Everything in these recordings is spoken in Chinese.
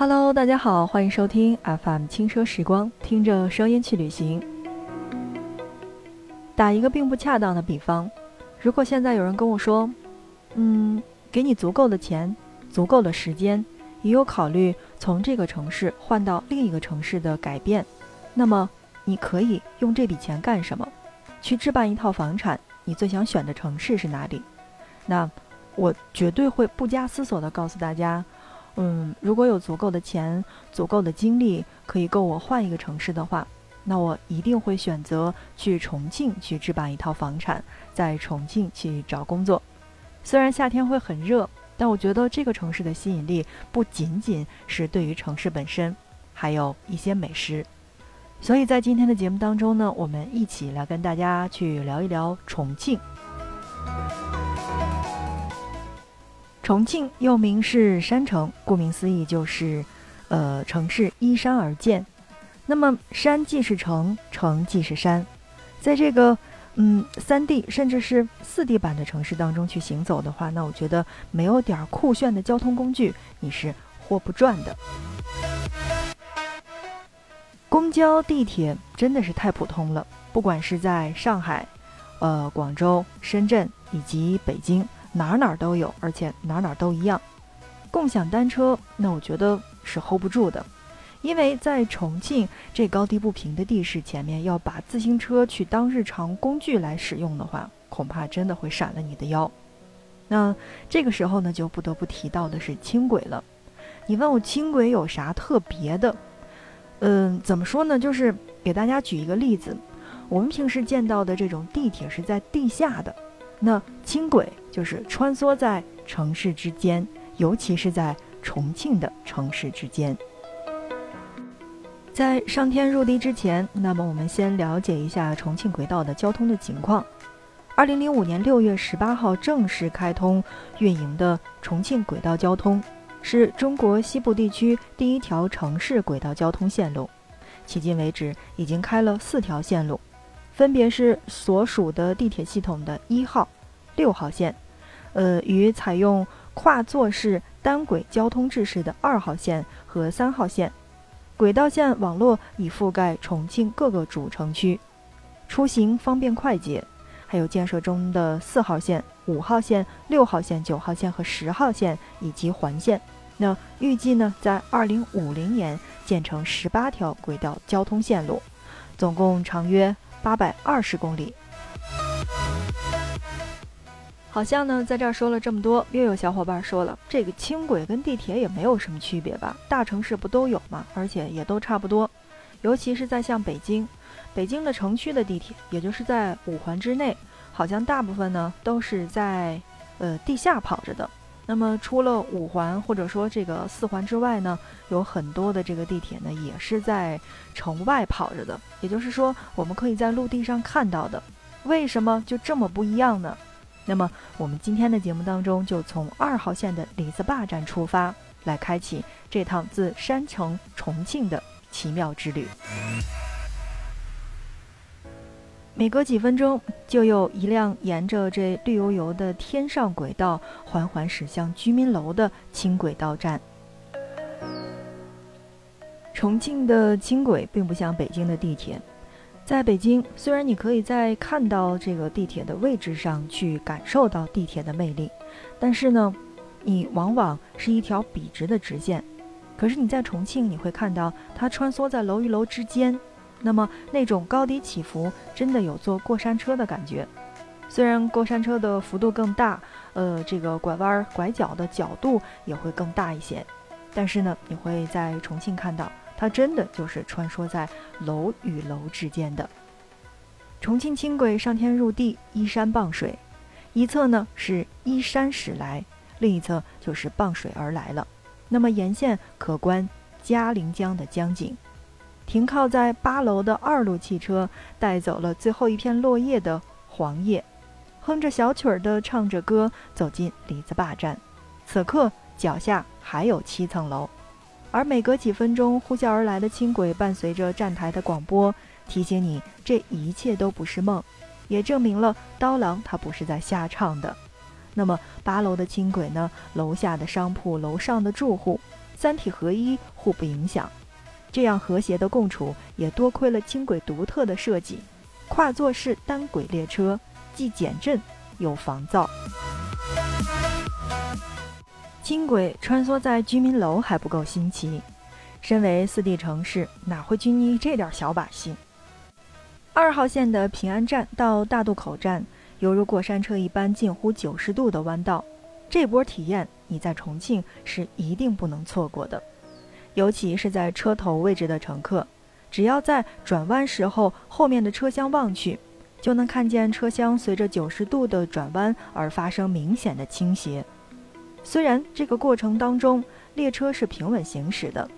Hello，大家好，欢迎收听 FM 轻奢时光，听着声音去旅行。打一个并不恰当的比方，如果现在有人跟我说，嗯，给你足够的钱、足够的时间，也有考虑从这个城市换到另一个城市的改变，那么你可以用这笔钱干什么？去置办一套房产，你最想选的城市是哪里？那我绝对会不加思索地告诉大家。嗯，如果有足够的钱、足够的精力，可以够我换一个城市的话，那我一定会选择去重庆去置办一套房产，在重庆去找工作。虽然夏天会很热，但我觉得这个城市的吸引力不仅仅是对于城市本身，还有一些美食。所以在今天的节目当中呢，我们一起来跟大家去聊一聊重庆。重庆又名是山城，顾名思义就是，呃，城市依山而建。那么山既是城，城既是山，在这个嗯三 D 甚至是四 D 版的城市当中去行走的话，那我觉得没有点酷炫的交通工具，你是活不转的。公交、地铁真的是太普通了，不管是在上海、呃广州、深圳以及北京。哪哪都有，而且哪哪都一样。共享单车，那我觉得是 hold 不住的，因为在重庆这高低不平的地势前面，要把自行车去当日常工具来使用的话，恐怕真的会闪了你的腰。那这个时候呢，就不得不提到的是轻轨了。你问我轻轨有啥特别的？嗯，怎么说呢？就是给大家举一个例子，我们平时见到的这种地铁是在地下的。那轻轨就是穿梭在城市之间，尤其是在重庆的城市之间。在上天入地之前，那么我们先了解一下重庆轨道的交通的情况。二零零五年六月十八号正式开通运营的重庆轨道交通，是中国西部地区第一条城市轨道交通线路。迄今为止，已经开了四条线路。分别是所属的地铁系统的一号、六号线，呃，与采用跨座式单轨交通制式的二号线和三号线。轨道线网络已覆盖重庆各个主城区，出行方便快捷。还有建设中的四号线、五号线、六号线、九号线和十号线以及环线。那预计呢，在二零五零年建成十八条轨道交通线路，总共长约。八百二十公里，好像呢，在这儿说了这么多，又有小伙伴说了，这个轻轨跟地铁也没有什么区别吧？大城市不都有吗？而且也都差不多，尤其是在像北京，北京的城区的地铁，也就是在五环之内，好像大部分呢都是在呃地下跑着的。那么除了五环或者说这个四环之外呢，有很多的这个地铁呢也是在城外跑着的。也就是说，我们可以在陆地上看到的。为什么就这么不一样呢？那么我们今天的节目当中就从二号线的李子坝站出发，来开启这趟自山城重庆的奇妙之旅。每隔几分钟，就有一辆沿着这绿油油的天上轨道缓缓驶向居民楼的轻轨到站。重庆的轻轨并不像北京的地铁，在北京，虽然你可以在看到这个地铁的位置上去感受到地铁的魅力，但是呢，你往往是一条笔直的直线。可是你在重庆，你会看到它穿梭在楼与楼之间。那么那种高低起伏，真的有坐过山车的感觉。虽然过山车的幅度更大，呃，这个拐弯拐角的角度也会更大一些，但是呢，你会在重庆看到，它真的就是穿梭在楼与楼之间的。重庆轻轨上天入地，依山傍水，一侧呢是依山驶来，另一侧就是傍水而来了。那么沿线可观嘉陵江的江景。停靠在八楼的二路汽车带走了最后一片落叶的黄叶，哼着小曲儿的唱着歌走进李子坝站。此刻脚下还有七层楼，而每隔几分钟呼啸而来的轻轨伴随着站台的广播，提醒你这一切都不是梦，也证明了刀郎他不是在瞎唱的。那么八楼的轻轨呢？楼下的商铺，楼上的住户。三体合一，互不影响。这样和谐的共处，也多亏了轻轨独特的设计——跨座式单轨列车，既减震又防噪。轻轨穿梭在居民楼还不够新奇，身为四 D 城市，哪会拘泥这点小把戏？二号线的平安站到大渡口站，犹如过山车一般近乎九十度的弯道，这波体验你在重庆是一定不能错过的。尤其是在车头位置的乘客，只要在转弯时候后面的车厢望去，就能看见车厢随着九十度的转弯而发生明显的倾斜。虽然这个过程当中列车是平稳行驶的，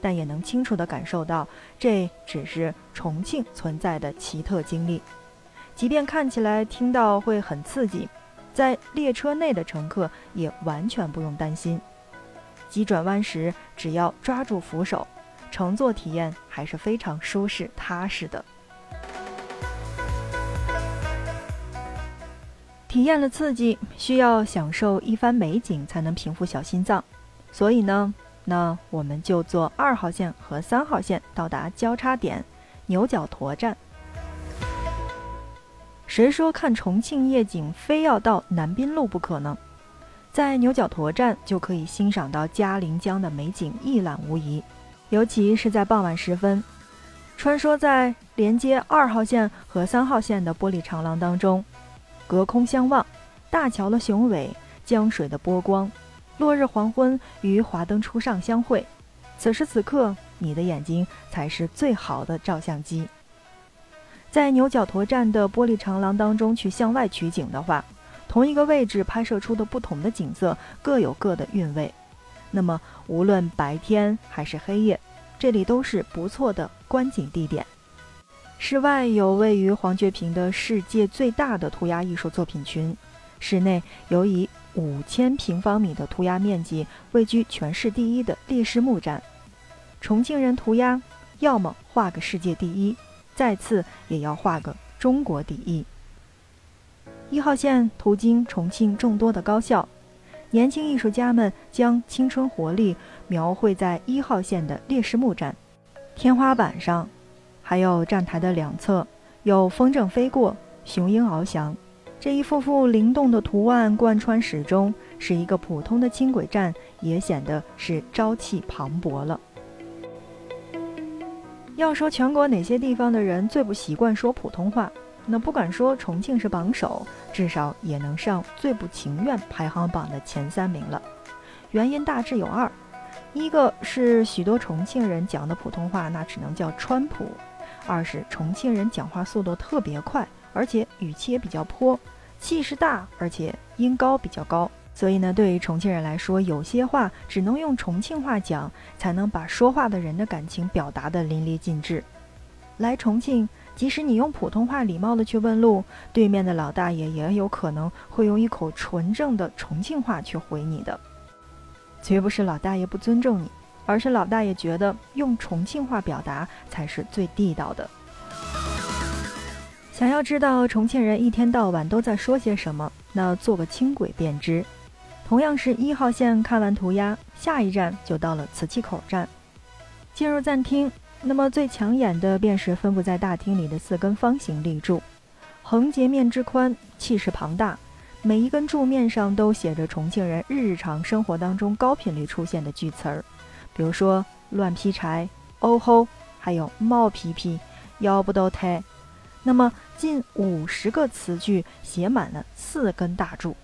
但也能清楚地感受到这只是重庆存在的奇特经历。即便看起来听到会很刺激，在列车内的乘客也完全不用担心。急转弯时，只要抓住扶手，乘坐体验还是非常舒适踏实的。体验了刺激，需要享受一番美景才能平复小心脏，所以呢，那我们就坐二号线和三号线到达交叉点牛角沱站。谁说看重庆夜景非要到南滨路不可呢？在牛角沱站就可以欣赏到嘉陵江的美景，一览无遗。尤其是在傍晚时分，穿梭在连接二号线和三号线的玻璃长廊当中，隔空相望，大桥的雄伟，江水的波光，落日黄昏与华灯初上相会。此时此刻，你的眼睛才是最好的照相机。在牛角沱站的玻璃长廊当中去向外取景的话。同一个位置拍摄出的不同的景色各有各的韵味，那么无论白天还是黑夜，这里都是不错的观景地点。室外有位于黄觉坪的世界最大的涂鸦艺术作品群，室内有以五千平方米的涂鸦面积位居全市第一的烈士墓站。重庆人涂鸦，要么画个世界第一，再次也要画个中国第一。一号线途经重庆众多的高校，年轻艺术家们将青春活力描绘在一号线的烈士墓站天花板上，还有站台的两侧有风筝飞过、雄鹰翱翔，这一幅幅灵动的图案贯穿始终，使一个普通的轻轨站也显得是朝气磅礴了。要说全国哪些地方的人最不习惯说普通话？那不敢说重庆是榜首，至少也能上最不情愿排行榜的前三名了。原因大致有二：一个是许多重庆人讲的普通话那只能叫川普；二是重庆人讲话速度特别快，而且语气也比较泼，气势大，而且音高比较高。所以呢，对于重庆人来说，有些话只能用重庆话讲，才能把说话的人的感情表达得淋漓尽致。来重庆。即使你用普通话礼貌的去问路，对面的老大爷也有可能会用一口纯正的重庆话去回你的。绝不是老大爷不尊重你，而是老大爷觉得用重庆话表达才是最地道的。想要知道重庆人一天到晚都在说些什么，那坐个轻轨便知。同样是一号线，看完涂鸦，下一站就到了磁器口站，进入站厅。那么最抢眼的便是分布在大厅里的四根方形立柱，横截面之宽，气势庞大。每一根柱面上都写着重庆人日常生活当中高频率出现的句词儿，比如说乱劈柴、哦吼，还有冒皮皮、要不都忒。那么近五十个词句写满了四根大柱，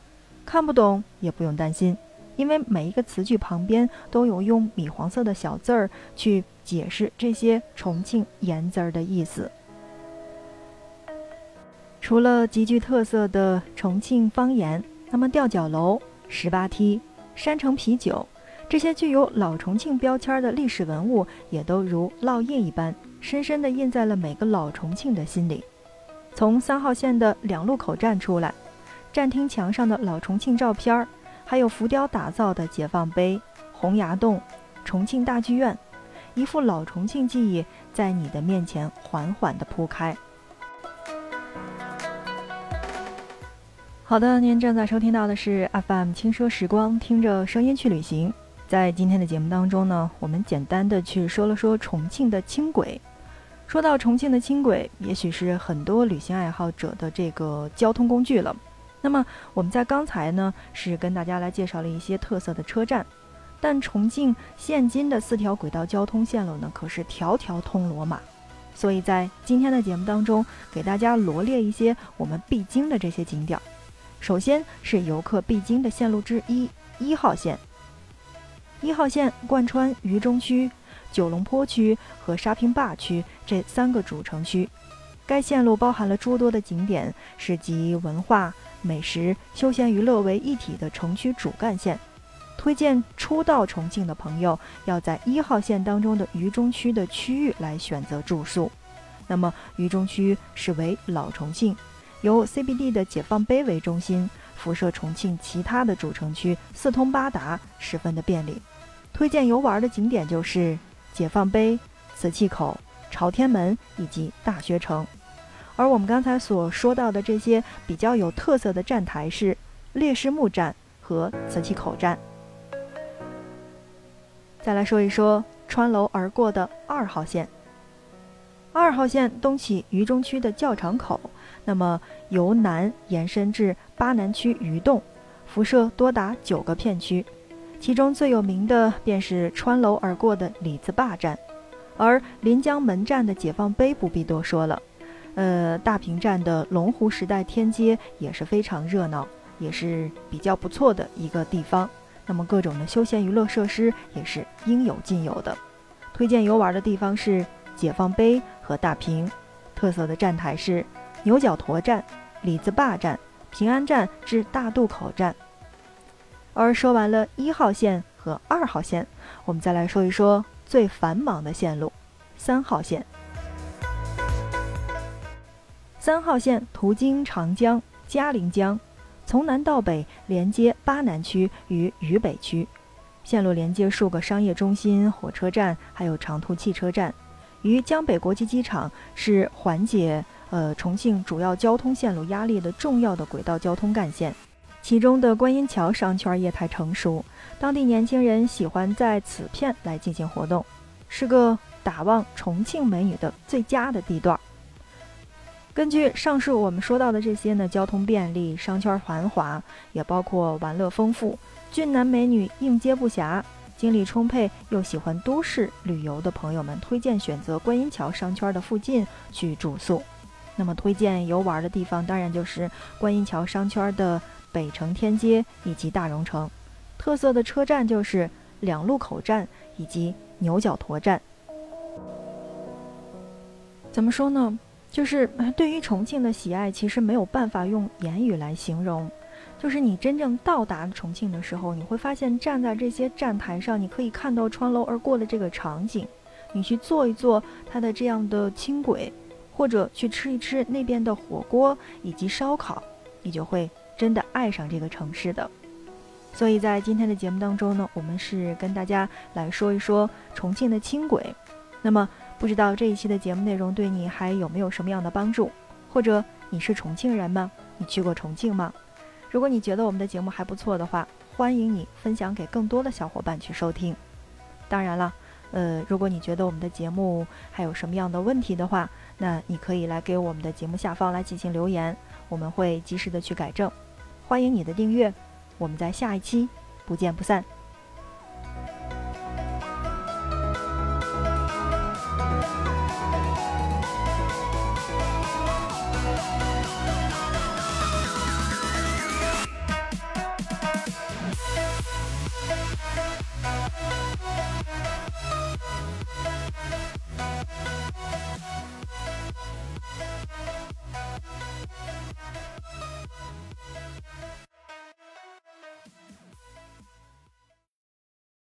看不懂也不用担心。因为每一个词句旁边都有用米黄色的小字儿去解释这些重庆言字儿的意思。除了极具特色的重庆方言，那么吊脚楼、十八梯、山城啤酒这些具有老重庆标签的历史文物，也都如烙印一般，深深地印在了每个老重庆的心里。从三号线的两路口站出来，站厅墙上的老重庆照片儿。还有浮雕打造的解放碑、洪崖洞、重庆大剧院，一幅老重庆记忆在你的面前缓缓地铺开。好的，您正在收听到的是 FM 轻奢时光，听着声音去旅行。在今天的节目当中呢，我们简单的去说了说重庆的轻轨。说到重庆的轻轨，也许是很多旅行爱好者的这个交通工具了。那么我们在刚才呢，是跟大家来介绍了一些特色的车站，但重庆现今的四条轨道交通线路呢，可是条条通罗马。所以在今天的节目当中，给大家罗列一些我们必经的这些景点。首先是游客必经的线路之一——一号线。一号线贯穿渝中区、九龙坡区和沙坪坝区这三个主城区。该线路包含了诸多的景点，是集文化。美食、休闲娱乐为一体的城区主干线，推荐初到重庆的朋友要在一号线当中的渝中区的区域来选择住宿。那么，渝中区是为老重庆，由 CBD 的解放碑为中心，辐射重庆其他的主城区，四通八达，十分的便利。推荐游玩的景点就是解放碑、磁器口、朝天门以及大学城。而我们刚才所说到的这些比较有特色的站台是烈士墓站和磁器口站。再来说一说穿楼而过的二号线。二号线东起渝中区的教场口，那么由南延伸至巴南区鱼洞，辐射多达九个片区，其中最有名的便是穿楼而过的李子坝站，而临江门站的解放碑不必多说了。呃，大坪站的龙湖时代天街也是非常热闹，也是比较不错的一个地方。那么各种的休闲娱乐设施也是应有尽有的。推荐游玩的地方是解放碑和大坪，特色的站台是牛角沱站、李子坝站、平安站至大渡口站。而说完了一号线和二号线，我们再来说一说最繁忙的线路——三号线。三号线途经长江、嘉陵江，从南到北连接巴南区与渝北区，线路连接数个商业中心、火车站，还有长途汽车站。与江北国际机场是缓解呃重庆主要交通线路压力的重要的轨道交通干线。其中的观音桥商圈业态成熟，当地年轻人喜欢在此片来进行活动，是个打望重庆美女的最佳的地段。根据上述我们说到的这些呢，交通便利，商圈繁华，也包括玩乐丰富，俊男美女应接不暇，精力充沛又喜欢都市旅游的朋友们，推荐选择观音桥商圈的附近去住宿。那么推荐游玩的地方，当然就是观音桥商圈的北城天街以及大融城。特色的车站就是两路口站以及牛角沱站。怎么说呢？就是对于重庆的喜爱，其实没有办法用言语来形容。就是你真正到达重庆的时候，你会发现站在这些站台上，你可以看到穿楼而过的这个场景。你去坐一坐它的这样的轻轨，或者去吃一吃那边的火锅以及烧烤，你就会真的爱上这个城市的。所以在今天的节目当中呢，我们是跟大家来说一说重庆的轻轨。那么。不知道这一期的节目内容对你还有没有什么样的帮助？或者你是重庆人吗？你去过重庆吗？如果你觉得我们的节目还不错的话，欢迎你分享给更多的小伙伴去收听。当然了，呃，如果你觉得我们的节目还有什么样的问题的话，那你可以来给我们的节目下方来进行留言，我们会及时的去改正。欢迎你的订阅，我们在下一期不见不散。